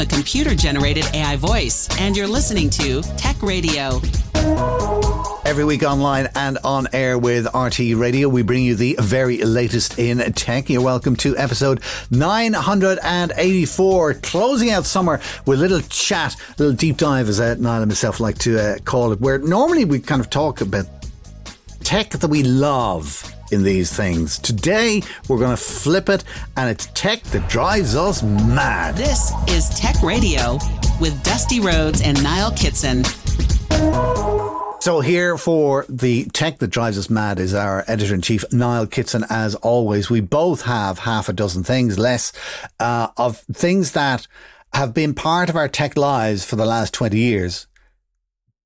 a computer generated AI voice, and you're listening to Tech Radio. Every week online and on air with RTÉ Radio, we bring you the very latest in tech. You're welcome to episode 984, closing out summer with a little chat, a little deep dive, as uh, Niall and myself like to uh, call it, where normally we kind of talk about tech that we love in these things. Today, we're going to flip it, and it's tech that drives us mad. This is Tech Radio with Dusty Rhodes and Niall Kitson. So here for the tech that drives us mad is our editor in chief Niall Kitson. As always, we both have half a dozen things less uh, of things that have been part of our tech lives for the last twenty years,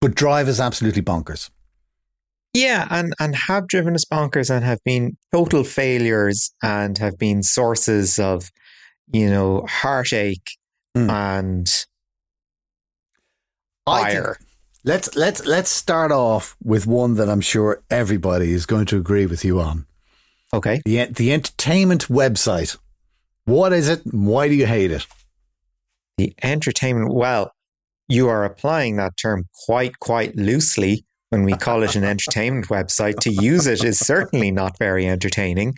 but drive us absolutely bonkers. Yeah, and and have driven us bonkers and have been total failures and have been sources of, you know, heartache mm. and fire. Let's let's let's start off with one that I'm sure everybody is going to agree with you on. Okay. The the entertainment website. What is it? Why do you hate it? The entertainment. Well, you are applying that term quite quite loosely when we call it an entertainment website. To use it is certainly not very entertaining.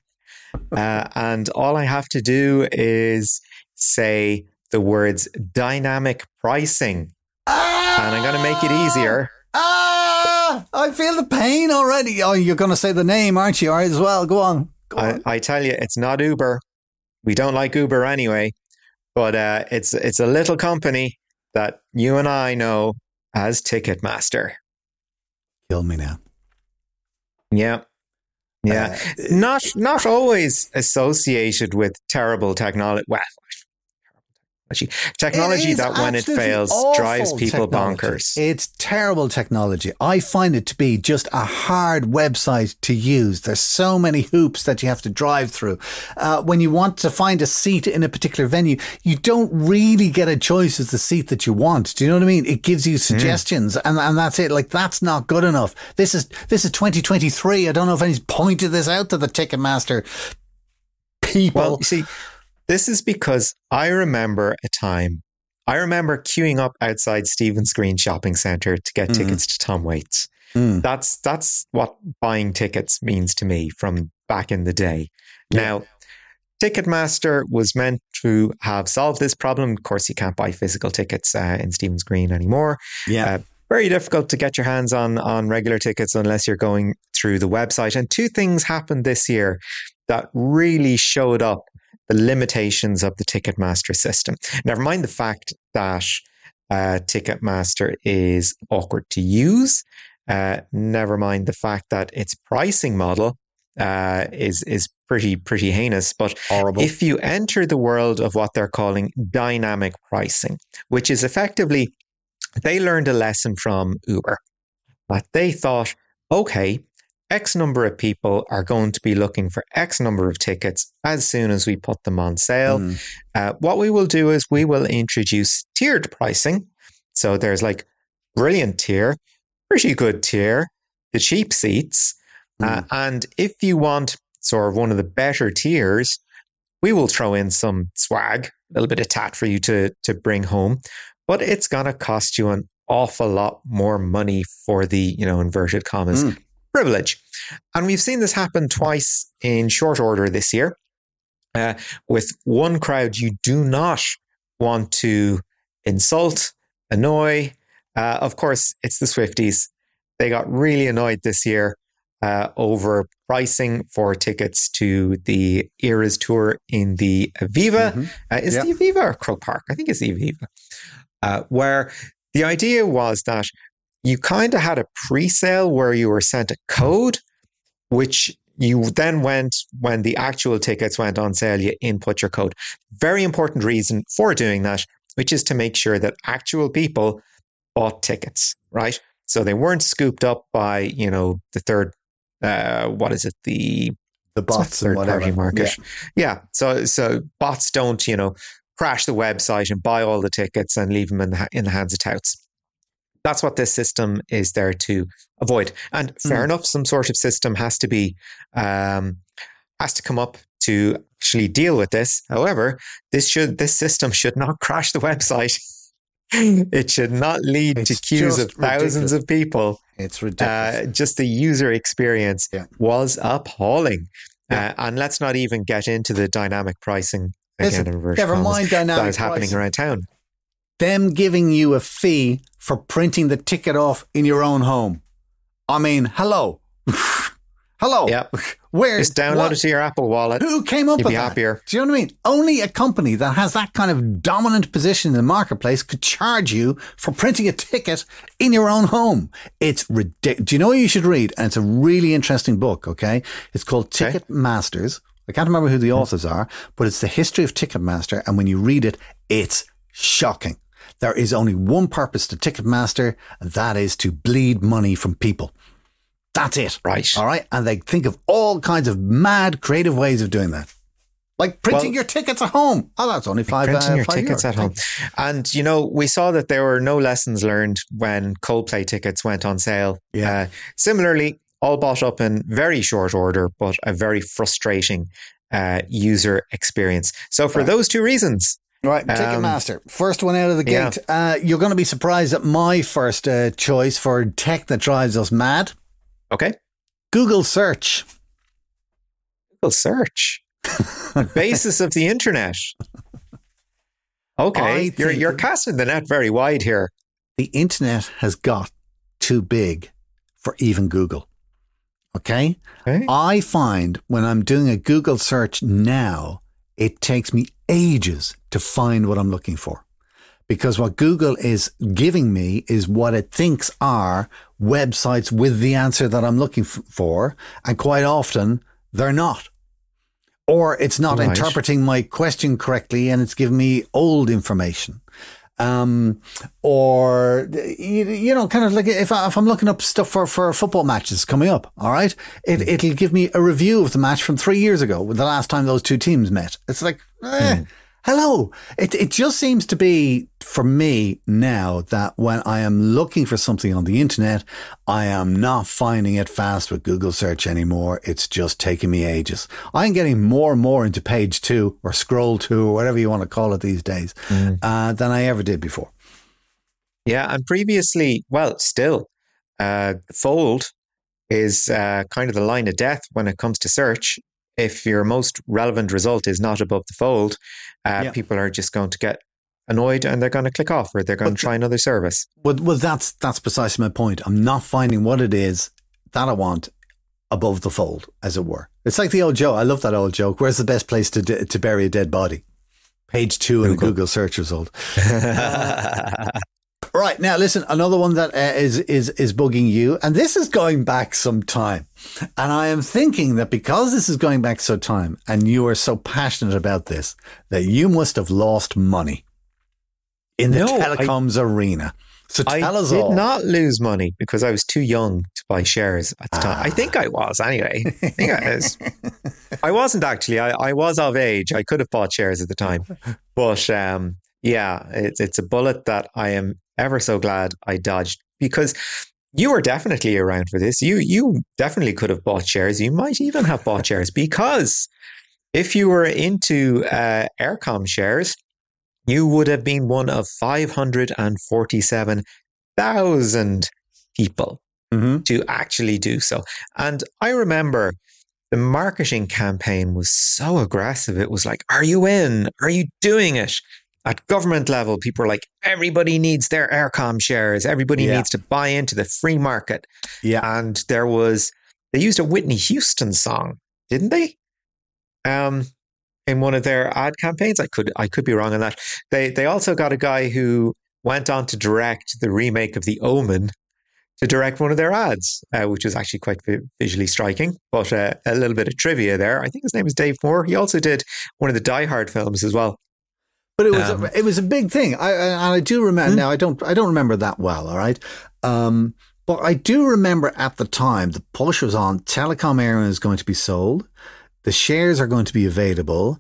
Uh, and all I have to do is say the words dynamic pricing and I'm going to make it easier. Ah, I feel the pain already. Oh, you're going to say the name, aren't you? All right, as well. Go on. Go on. I, I, tell you, it's not Uber. We don't like Uber anyway, but uh, it's it's a little company that you and I know as Ticketmaster. Kill me now. Yeah. Yeah, uh, not not always associated with terrible technology. Well, Technology that, when it fails, drives people technology. bonkers. It's terrible technology. I find it to be just a hard website to use. There's so many hoops that you have to drive through. Uh, when you want to find a seat in a particular venue, you don't really get a choice as the seat that you want. Do you know what I mean? It gives you hmm. suggestions, mm. and and that's it. Like that's not good enough. This is this is 2023. I don't know if anybody's pointed this out to the Ticketmaster people. Well, you see this is because I remember a time, I remember queuing up outside Stephen's Green Shopping Centre to get mm. tickets to Tom Waits. Mm. That's that's what buying tickets means to me from back in the day. Yeah. Now, Ticketmaster was meant to have solved this problem. Of course, you can't buy physical tickets uh, in Stephen's Green anymore. Yeah. Uh, very difficult to get your hands on on regular tickets unless you're going through the website. And two things happened this year that really showed up the limitations of the Ticketmaster system. Never mind the fact that uh, Ticketmaster is awkward to use. Uh, never mind the fact that its pricing model uh, is is pretty pretty heinous. But Horrible. if you enter the world of what they're calling dynamic pricing, which is effectively they learned a lesson from Uber that they thought, okay, X number of people are going to be looking for X number of tickets as soon as we put them on sale. Mm. Uh, what we will do is we will introduce tiered pricing. So there's like brilliant tier, pretty good tier, the cheap seats. Mm. Uh, and if you want sort of one of the better tiers, we will throw in some swag, a little bit of tat for you to, to bring home. But it's going to cost you an awful lot more money for the, you know, inverted commas, mm privilege. And we've seen this happen twice in short order this year uh, with one crowd you do not want to insult, annoy. Uh, of course, it's the Swifties. They got really annoyed this year uh, over pricing for tickets to the Eras tour in the Aviva. Mm-hmm. Uh, is yep. the Aviva or Croke Park? I think it's the Aviva. Uh, where the idea was that you kind of had a pre-sale where you were sent a code, which you then went when the actual tickets went on sale, you input your code. Very important reason for doing that, which is to make sure that actual people bought tickets, right? So they weren't scooped up by, you know, the third, uh, what is it? The the bots third party market. Yeah. yeah. So so bots don't, you know, crash the website and buy all the tickets and leave them in the in the hands of touts. That's what this system is there to avoid. And fair mm. enough, some sort of system has to be um, has to come up to actually deal with this. However, this should this system should not crash the website. it should not lead It's to queues of thousands ridiculous. of people. It's ridiculous. Uh, just the user experience Yeah. was appalling. Yeah. Uh, and let's not even get into the dynamic pricing again. never mind dynamic that is happening pricing. around town. Them giving you a fee for printing the ticket off in your own home. I mean, hello. hello. Yeah. Where Just download what- to your Apple wallet. Who came up You'd with be that? happier. Do you know what I mean? Only a company that has that kind of dominant position in the marketplace could charge you for printing a ticket in your own home. It's ridiculous. Do you know what you should read? And it's a really interesting book, okay? It's called Okay. Ticket Masters. I can't remember who the hmm. authors are, but it's the history of Ticketmaster. And when you read it, it's shocking. There is only one purpose to Ticketmaster, and that is to bleed money from people. That's it. Right. All right. And they think of all kinds of mad, creative ways of doing that. Like printing Well- your tickets at home. Oh, that's only five. printing uh, your five tickets euro. at home. And you know, we saw that there were no lessons learned when Coldplay tickets went on sale. Yeah. Uh, similarly, all bought up in very short order, but a very frustrating uh, user experience. So for Right. those two reasons, Right, Um, Ticketmaster. First one out of the yeah. gate. Uh, you're going to be surprised at my first uh, choice for tech that drives us mad. okay, Google search. Google search, basis of the internet. Okay, you're you're casting the net very wide here. The internet has got too big for even Google. Okay. Okay. I find when I'm doing a Google search now, it takes me ages to find what I'm looking for. Because what Google is giving me is what it thinks are websites with the answer that I'm looking f- for. And quite often they're not. Or it's not Right. interpreting my question correctly and it's giving me old information. Um, or, you, you know, kind of like if, I, if I'm looking up stuff for, for football matches coming up, all right, it, it'll give me a review of the match from three years ago, the last time those two teams met. It's like, eh, hello. It, it just seems to be for me now that when I am looking for something on the internet, I am not finding it fast with Google search anymore. It's just taking me ages. I'm getting more and more into page two or scroll two or whatever you want to call it these days uh, than I ever did before. Yeah, and previously, well, still, uh, Fold is uh, kind of the line of death when it comes to search. If your most relevant result is not above the fold, uh, Yeah. people are just going to get annoyed and they're going to click off or they're going But to try another service. Well, well, that's that's precisely my point. I'm not finding what it is that I want above the fold, as it were. It's like the old joke. I love that old joke. Where's the best place to d- to bury a dead body? Page two in a Google. Google search result. Right now, listen. Another one that uh, is is is bugging you, and this is going back some time, and I am thinking that because this is going back some time, and you are so passionate about this, that you must have lost money in the No, I- telecoms arena. So I tell us did all. not lose money because I was too young to buy shares at the time. I Ah. think I was anyway. I think I was. I wasn't actually. I, I was of age. I could have bought shares at the time, but um, yeah, it's it's a bullet that I am ever so glad I dodged because you were definitely around for this. You you definitely could have bought shares. You might even have bought shares because if you were into uh, Eircom shares, you would have been one of 547,000 people Mhm. to actually do so. And I remember the marketing campaign was so aggressive. It was like, Are you in? Are you doing it? At government level, people were like, Everybody needs their Eircom shares. Everybody Yeah. needs to buy into the free market. Yeah. And there was, they used a Whitney Houston song, didn't they? Um, in one of their ad campaigns. I could I could be wrong on that. They they also got a guy who went on to direct the remake of The Omen to direct one of their ads, uh, which was actually quite vi- visually striking. But uh, a little bit of trivia there. I think his name is Dave Moore. He also did one of the Die Hard films as well. But it was Um, a, it was a big thing. I, I and I do remember Hmm. now. I don't I don't remember that well. All right, um, but I do remember at the time the push was on. Telecom Éireann is going to be sold. The shares are going to be available.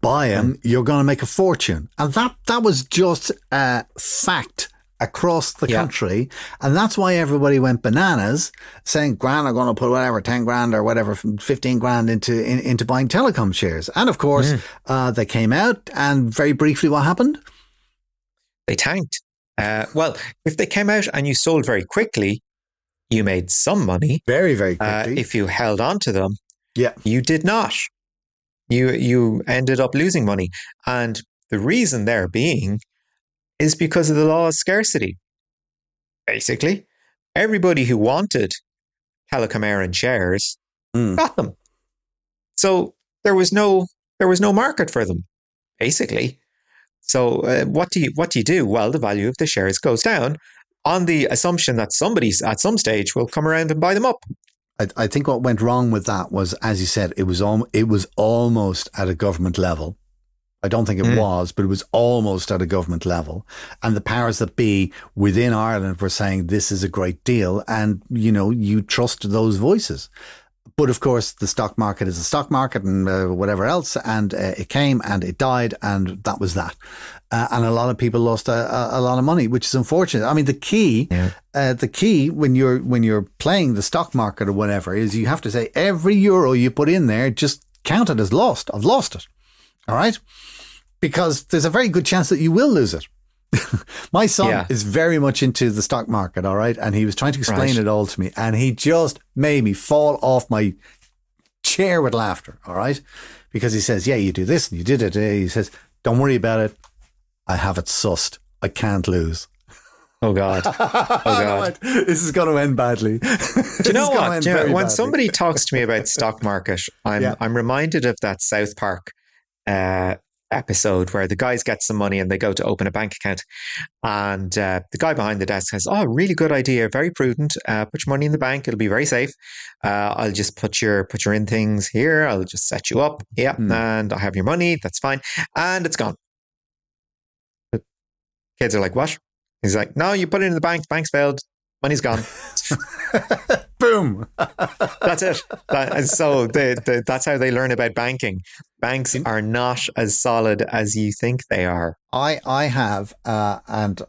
Buy them. You're going to make a fortune, and that that was just a fact across the Yeah. country. And that's why everybody went bananas saying, grand, I'm going to put whatever, 10 grand or whatever, 15 grand into, in, into buying telecom shares. And of course, Mm. uh, they came out and very briefly what happened? They tanked. Uh, well, if they came out and you sold very quickly, you made some money. Very, very Uh, if you held on to them, yeah. you did not. You you ended up losing money, and the reason there being is because of the law of scarcity. Basically, everybody who wanted Telecom Éireann shares Mm. got them. So there was no there was no market for them. Basically, so uh, what do you what do you do? Well, the value of the shares goes down on the assumption that somebody at some stage will come around and buy them up. I, I think what went wrong with that was, as you said, it was al- it was almost at a government level. I don't think it Mm. was, but it was almost at a government level. And the powers that be within Ireland were saying this is a great deal, and you know you trust those voices. But of course, the stock market is a stock market and uh, whatever else, and uh, it came and it died, and that was that. Uh, and a lot of people lost a, a, lot of money, which is unfortunate. I mean, the key, Yeah. uh, the key when you're when you're playing the stock market or whatever is you have to say every euro you put in there just count it as lost. I've lost it. All right, because there's a very good chance that you will lose it. My son Yeah. is very much into the stock market, all right, and he was trying to explain Right. it all to me, and he just made me fall off my chair with laughter, all right, because he says, "Yeah, you do this and you did it." He says, "Don't worry about it. I have it sussed. I can't lose." Oh God! Oh God! this is going to end badly. Do you know what? You know, when somebody somebody talks to me about stock market, I'm Yeah. I'm reminded of that South Park uh, episode where the guys get some money and they go to open a bank account, and uh, the guy behind the desk says, "Oh, really good idea, very prudent. Uh, put your money in the bank; it'll be very safe. Uh, I'll just put your put your in things here. I'll just set you up. Yeah, Hmm. and I have your money. That's fine, and it's gone." The kids are like, "What?" He's like, "No, you put it in the bank. The Bank's failed. Money's gone." Boom. That's it. That, so the, the, that's how they learn about banking. Banks are not as solid as you think they are. I I have, uh, and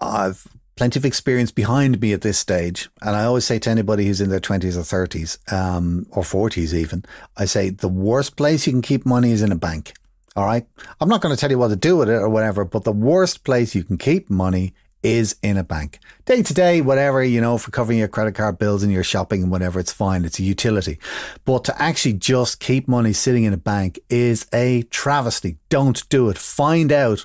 I've plenty of experience behind me at this stage. And I always say to anybody who's in their twenties or thirties, um, or forties even, I say the worst place you can keep money is in a bank. All right. I'm not going to tell you what to do with it or whatever, but the worst place you can keep money is in a bank. Day to day, whatever, you know, for covering your credit card bills and your shopping and whatever, it's fine. It's a utility. But to actually just keep money sitting in a bank is a travesty. Don't do it. Find out.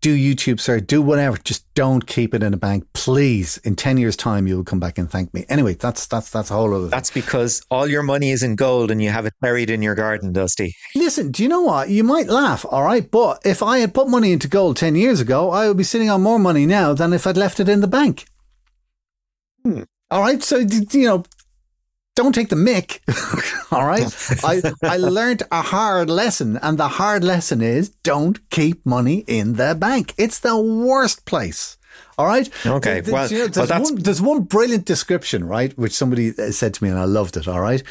Do YouTube search, do whatever. Just don't keep it in a bank. Please. In 10 years' time, you will come back and thank me. Anyway, that's that's that's a whole other thing. That's because all your money is in gold and you have it buried in your garden, Dusty. Listen, do you know what? You might laugh, all right? But if I had put money into gold 10 years ago, I would be sitting on more money now than if I'd left it in the bank. Hmm. All right. So, you know, don't take the mick. all right. I, I learned a hard lesson, and the hard lesson is don't keep money in the bank. It's the worst place. All right. Okay, Th- th- well- you know, there's, that's- one, there's one brilliant description, right? Which somebody uh, said to me, and I loved it. All right.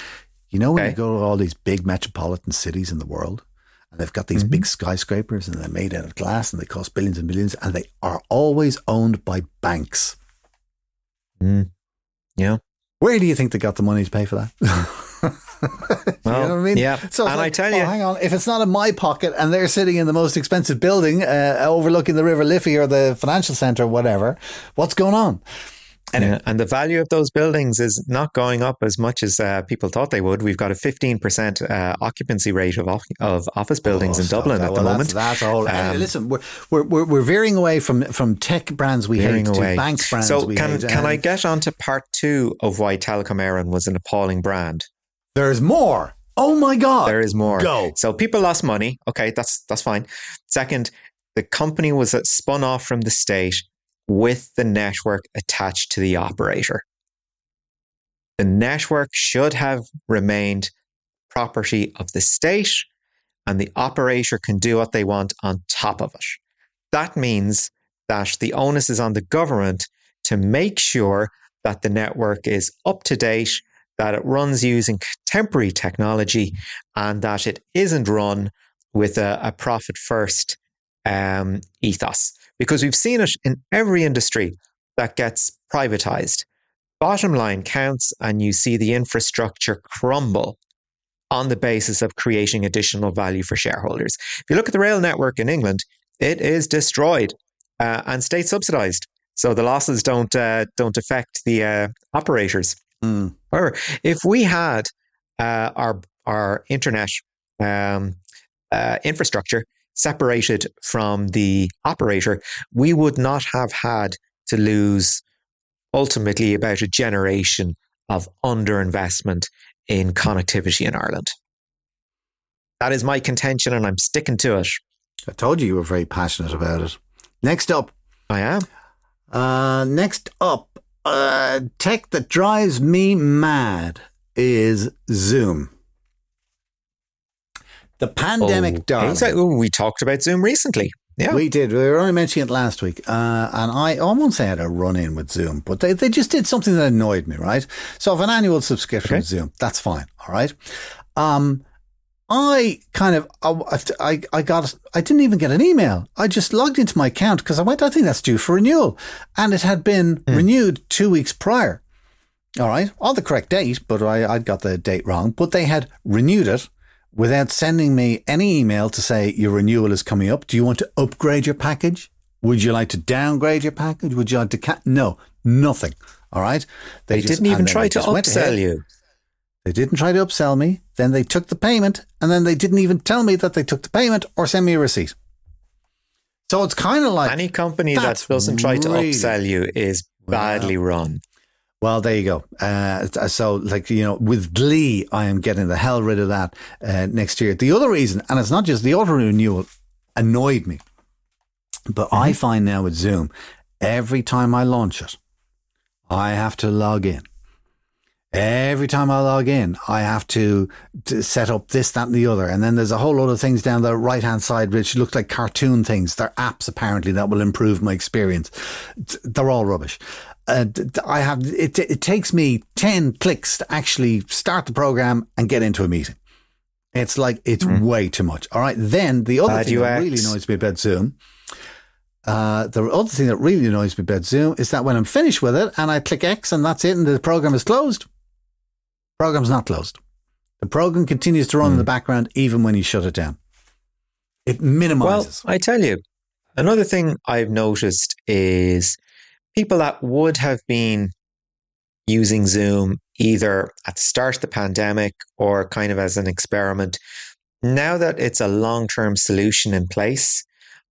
You know, when Okay. you go to all these big metropolitan cities in the world, and they've got these Mm-hmm. big skyscrapers and they're made out of glass and they cost billions and billions and they are always owned by banks. Mm. Yeah. Where do you think they got the money to pay for that? you know what I mean? yeah. So And I tell oh, you- hang on. If it's not in my pocket and they're sitting in the most expensive building uh, overlooking the River Liffey or the financial centre or whatever, what's going on? Anyway. Yeah, and the value of those buildings is not going up as much as uh, people thought they would. We've got a 15% uh, occupancy rate of, of office buildings Oh, in Dublin that. at Well, the moment. That's, a whole. Um, listen, we're, we're, we're, veering away from, from tech brands we hate away. to bank brands so we can, hate. can I get on to part two of why Telecom Éireann was an appalling brand? There's more. Oh my God. There is more. Go. So people lost money. Okay, that's that's fine. Second, the company was uh, spun off from the state with the network attached to the operator. The network should have remained property of the state, and the operator can do what they want on top of it. That means that the onus is on the government to make sure that the network is up to date, that it runs using contemporary technology, and that it isn't run with a, a profit first um, ethos. Because we've seen it in every industry that gets privatized. Bottom line counts, and you see the infrastructure crumble on the basis of creating additional value for shareholders. If you look at the rail network in England, it is destroyed uh, and state subsidized. So the losses don't uh, don't affect the uh, operators. Mm. However, if we had uh, our our internet um, uh, infrastructure separated from the operator, we would not have had to lose ultimately about a generation of underinvestment in connectivity in Ireland. That is my contention, and I'm sticking to it. I told you you were very passionate about it. Next up. I am. Uh, next up, uh, tech that drives me mad is Zoom. The pandemic, okay. darling. So, we talked about Zoom recently. Yeah. We did. We were only mentioning it last week. Uh, and I, I won't say I had a run in with Zoom, but they, they just did something that annoyed me, right? So, if an annual subscription Okay. with Zoom, that's fine. All right. Um, I kind of, I, I, I got, I didn't even get an email. I just logged into my account because I went, I think that's due for renewal. And it had been renewed two weeks prior. All right. On the correct date, but I, I'd got the date wrong. But they had renewed it without sending me any email to say your renewal is coming up. Do you want to upgrade your package? Would you like to downgrade your package? Would you like to ca- no, nothing. All right. They just- didn't even try to just went ahead. upsell you. They didn't try to upsell me. Then they took the payment, and then they didn't even tell me that they took the payment or send me a receipt. So it's kind of like Any company that doesn't try to upsell you is badly run. Well, there you go. Uh, so, like, you know, with Glee, I am getting the hell rid of that uh, next year. The other reason, and it's not just the auto renewal annoyed me, but I find now with Zoom, every time I launch it, I have to log in. Every time I log in, I have to, to set up this, that, and the other. And then there's a whole lot of things down the right hand side which look like cartoon things. They're apps apparently that will improve my experience. They're all rubbish. Uh, I have it. It takes me ten clicks to actually start the program and get into a meeting. It's like it's way too much. All right. Then the other Bad thing that really annoys me about Zoom uh, the other thing that really annoys me about Zoom is that when I'm finished with it and I click X and that's it and the program is closed, program's not closed. The program continues to run Hmm. in the background even when you shut it down. It minimizes. Well, I tell you, another thing I've noticed is people that would have been using Zoom either at the start of the pandemic or kind of as an experiment. Now that it's a long term solution in place,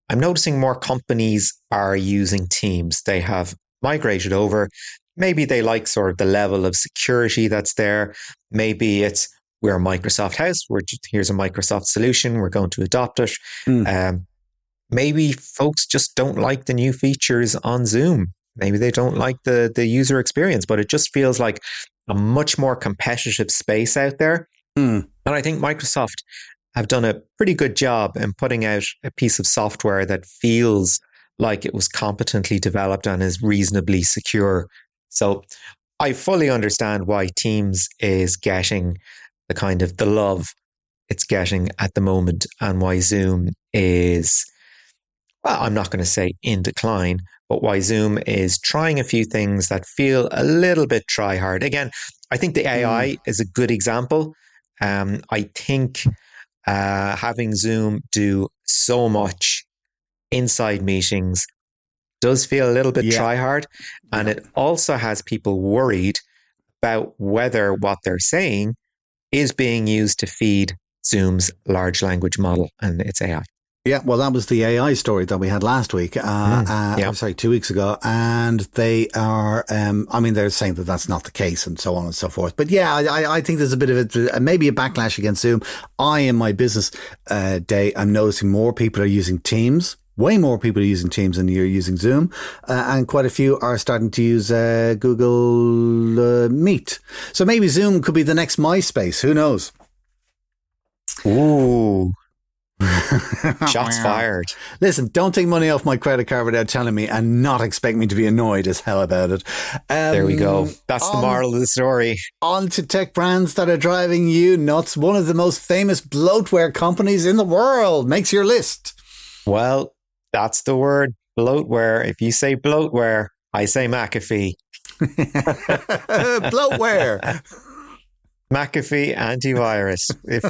I'm noticing more companies are using Teams. They have migrated over. Maybe they like sort of the level of security that's there. Maybe it's we're a Microsoft house. We're just, here's a Microsoft solution. We're going to adopt it. Mm. Um, maybe folks just don't like the new features on Zoom. Maybe they don't like the the user experience, but it just feels like a much more competitive space out there. Hmm. And I think Microsoft have done a pretty good job in putting out a piece of software that feels like it was competently developed and is reasonably secure. So I fully understand why Teams is getting the kind of the love it's getting at the moment and why Zoom is well, I'm not going to say in decline, but why Zoom is trying a few things that feel a little bit try hard. Again, I think the AI is a good example. Um, I think uh, having Zoom do so much inside meetings does feel a little bit Yeah. try hard. And it also has people worried about whether what they're saying is being used to feed Zoom's large language model and its AI. Yeah, well, that was the AI story that we had last week. Uh, Mm, uh, yeah. I'm sorry, two weeks ago, and they are. Um, I mean, they're saying that that's not the case, and so on and so forth. But yeah, I, I- think there's a bit of a maybe a backlash against Zoom. I, in my business uh, day, I'm noticing more people are using Teams. Way more people are using Teams than you're using Zoom, uh, and quite a few are starting to use uh, Google uh, Meet. So maybe Zoom could be the next MySpace. Who knows? Ooh, shots fired. Listen, don't take money off my credit card without telling me and not expect me to be annoyed as hell about it. Um, There we go. That's the moral of the story. On to tech brands that are driving you nuts. One of the most famous bloatware companies in the world makes your list. Well, that's the word bloatware. If you say bloatware, I say McAfee. Bloatware. McAfee antivirus. If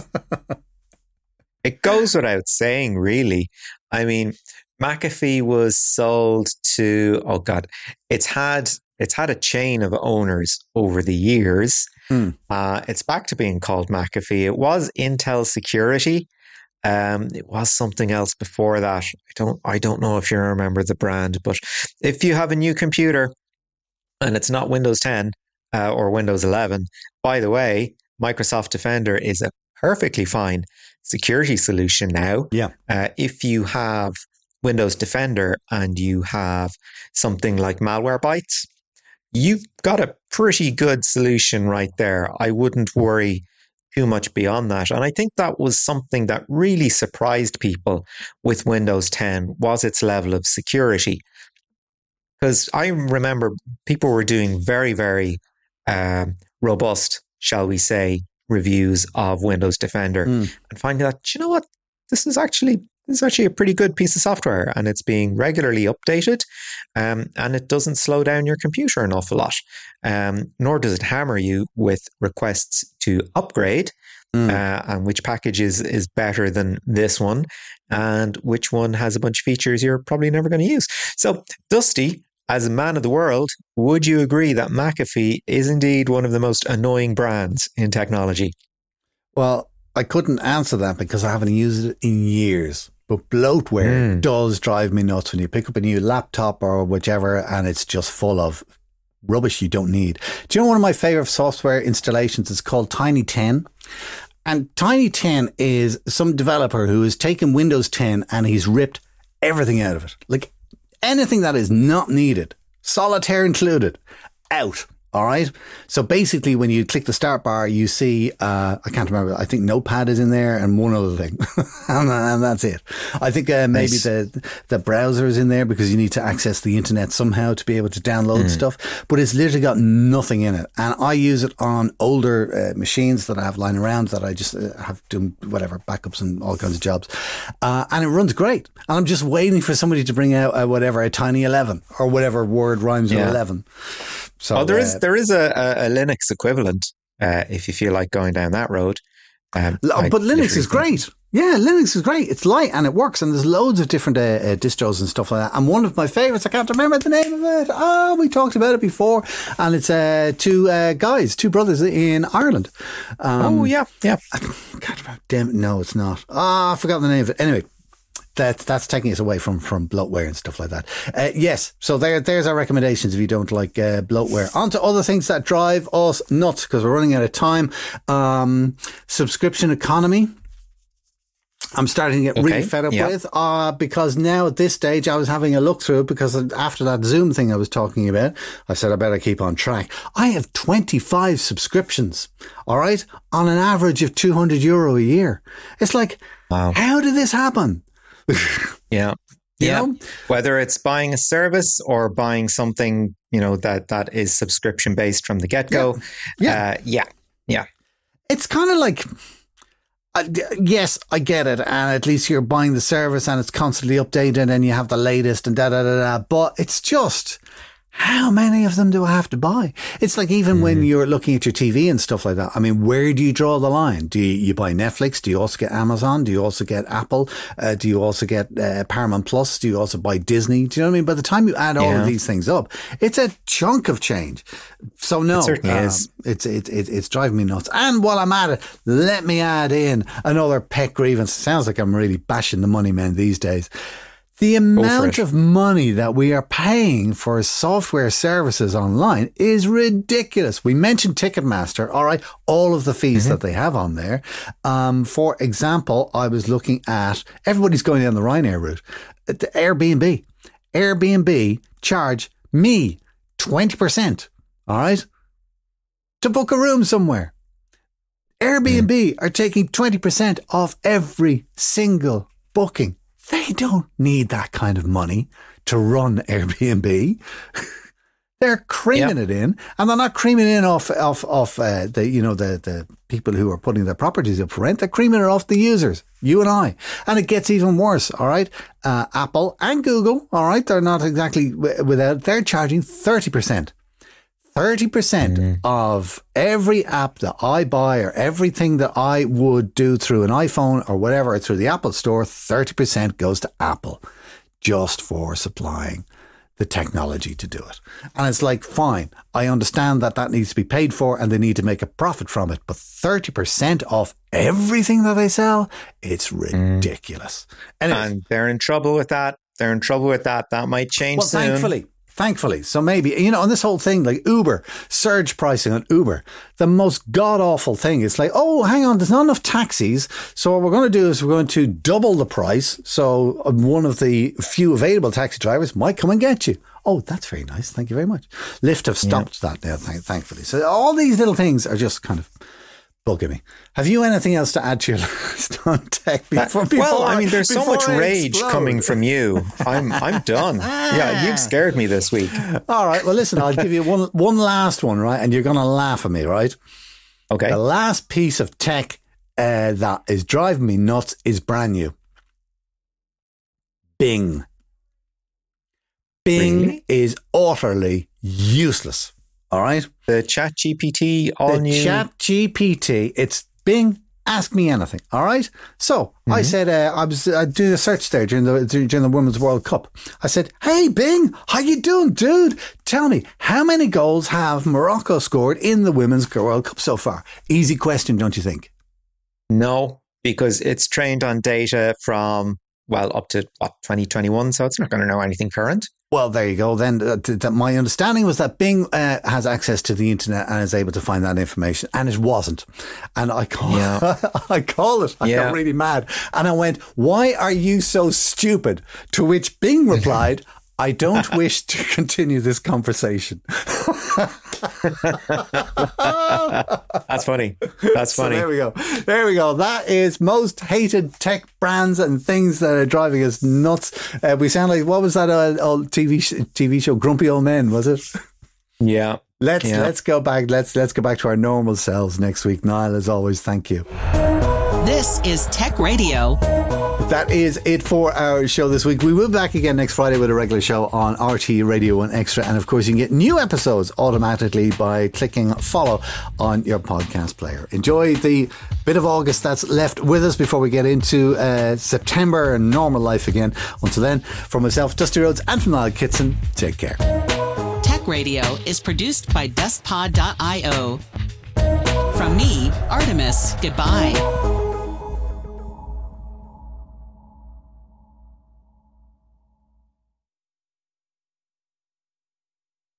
it goes without saying, really. I mean, McAfee was sold to oh god, it's had it's had a chain of owners over the years. Hmm. Uh, it's back to being called McAfee. It was Intel Security. Um, it was something else before that. I don't I don't know if you remember the brand, but if you have a new computer and it's not Windows 10 uh, or Windows 11, by the way, Microsoft Defender is a perfectly fine security solution now. Yeah. Uh, if you have Windows Defender and you have something like Malwarebytes, you've got a pretty good solution right there. I wouldn't worry too much beyond that. And I think that was something that really surprised people with Windows 10 was its level of security. Because I remember people were doing very, very um, robust, shall we say, reviews of Windows Defender Mm. and finding that, "Do you know what, this is actually this is actually a pretty good piece of software and it's being regularly updated um, and it doesn't slow down your computer an awful lot um, nor does it hammer you with requests to upgrade Mm. uh, and which package is, is better than this one and which one has a bunch of features you're probably never going to use so dusty as a man of the world would you agree that mcafee is indeed one of the most annoying brands in technology Well, I couldn't answer that because I haven't used it in years. But bloatware Mm. does drive me nuts when you pick up a new laptop or whichever and it's just full of rubbish you don't need. Do you know one of my favorite software installations? It's called Tiny 10. And Tiny 10 is some developer who has taken Windows 10 and he's ripped everything out of it. Like anything that is not needed, solitaire included, out. All right. So basically, when you click the start bar, you see, uh, I can't remember, I think Notepad is in there and one other thing. and, and that's it. I think uh, maybe Nice. the, the browser is in there because you need to access the internet somehow to be able to download stuff. But it's literally got nothing in it. And I use it on older uh, machines that I have lying around that I just uh, have done whatever backups and all kinds of jobs. Uh, and it runs great. And I'm just waiting for somebody to bring out whatever, a tiny 11 or whatever word rhymes with 11. So Oh, there is uh, there is a, a, a Linux equivalent uh, if you feel like going down that road. Um, L- I but Linux is great. Yeah, Linux is great. It's light and it works, and there's loads of different uh, uh, distros and stuff like that. And one of my favorites, I can't remember the name of it. Oh, we talked about it before, and it's uh, two uh, guys, two brothers in Ireland. Um, oh yeah, yeah. I can't remember. Damn, it, no, it's not. Ah, I forgot the name of it. Anyway, that that's taking us away from from bloatware and stuff like that. Uh, yes, so there there's our recommendations if you don't like uh, bloatware. On to other things that drive us nuts because we're running out of time. Um, subscription economy. I'm starting to get really fed up yeah. with uh, because now at this stage I was having a look through it because after that Zoom thing I was talking about, I said I better keep on track. I have 25 subscriptions, all right, on an average of 200 euro a year. It's like, Wow. how did this happen? Yeah. You yeah. know? Whether it's buying a service or buying something, you know, that that is subscription based from the get go. Yeah. Uh, yeah. Yeah. It's kind of like, uh, yes, I get it. And at least you're buying the service and it's constantly updated and you have the latest and da da da da. But it's just, how many of them do I have to buy? It's like even when you're looking at your TV and stuff like that. I mean, where do you draw the line? Do you, you buy Netflix? Do you also get Amazon? Do you also get Apple? Uh, do you also get uh, Paramount Plus? Do you also buy Disney? Do you know what I mean? By the time you add all of these things up, it's a chunk of change. So no, It um, is. it's it, it it's driving me nuts. And while I'm at it, let me add in another pet grievance. Sounds like I'm really bashing the money men these days. The amount of money that we are paying for software services online is ridiculous. We mentioned Ticketmaster, all right, all of the fees that they have on there. Um, for example, I was looking at everybody's going down the Ryanair route. The Airbnb, Airbnb charge me twenty percent. All right, to book a room somewhere. Airbnb are taking 20% off every single booking. They don't need that kind of money to run Airbnb. They're creaming yep. it in, and they're not creaming it off off off uh, the you know the the people who are putting their properties up for rent. They're creaming it off the users, you and I, and it gets even worse. All right, uh, Apple and Google. All right, they're not exactly without. They're charging thirty percent. 30% mm. of every app that I buy or everything that I would do through an iPhone or whatever through the Apple store, 30% goes to Apple just for supplying the technology to do it. And it's like, fine, I understand that that needs to be paid for and they need to make a profit from it. But 30% off everything that they sell, it's mm. ridiculous. Mm. And they're in trouble with that. They're in trouble with that. That might change well, soon. Thankfully, thankfully. So maybe, you know, on this whole thing, like Uber, surge pricing on Uber, the most god awful thing is like, oh, hang on, there's not enough taxis. So what we're going to do is we're going to double the price. So um, one of the few available taxi drivers might come and get you. Oh, that's very nice. Thank you very much. Lyft have stopped yeah. that now, thankfully. So all these little things are just kind of bugging me. Have you anything else to add to your list on tech before? before well, I mean, there's so much rage coming from you. I'm I'm done. yeah, you've scared me this week. All right. Well, listen, I'll give you one one last one, right? And you're going to laugh at me, right? Okay. The last piece of tech uh, that is driving me nuts is brand new. Bing. Bing really? is utterly useless. All right. The Chat GPT, all the new. Chat GPT, it's Bing. Ask me anything. All right. So mm-hmm. I said, uh, I was I doing a search there during the during the Women's World Cup. I said, "Hey Bing, how you doing, dude? Tell me, how many goals have Morocco scored in the Women's World Cup so far?" Easy question, don't you think? No, because it's trained on data from well up to what 2021, so it's not going to know anything current. Well, there you go. Then uh, th- th- my understanding was that Bing uh, has access to the internet and is able to find that information, and it wasn't. And I call, yeah. I call it. I yeah. got really mad, and I went, "Why are you so stupid?" To which Bing replied, I don't wish to continue this conversation. That's funny. That's funny. So there we go. There we go. That is most hated tech brands and things that are driving us nuts. Uh, we sound like what was that uh, old TV sh- TV show? Grumpy Old Men, was it? Yeah. Let's yeah. let's go back. Let's let's go back to our normal selves next week. Niall, as always, thank you. This is Tech Radio. That is it for our show this week. We will be back again next Friday with a regular show on RTÉ Radio 1 Extra. And of course, you can get new episodes automatically by clicking follow on your podcast player. Enjoy the bit of August that's left with us before we get into uh, September and normal life again. Until then, from myself, Dusty Rhodes, and from Niall Kitson, take care. Tech Radio is produced by DustPod.io. From me, Artemis, goodbye.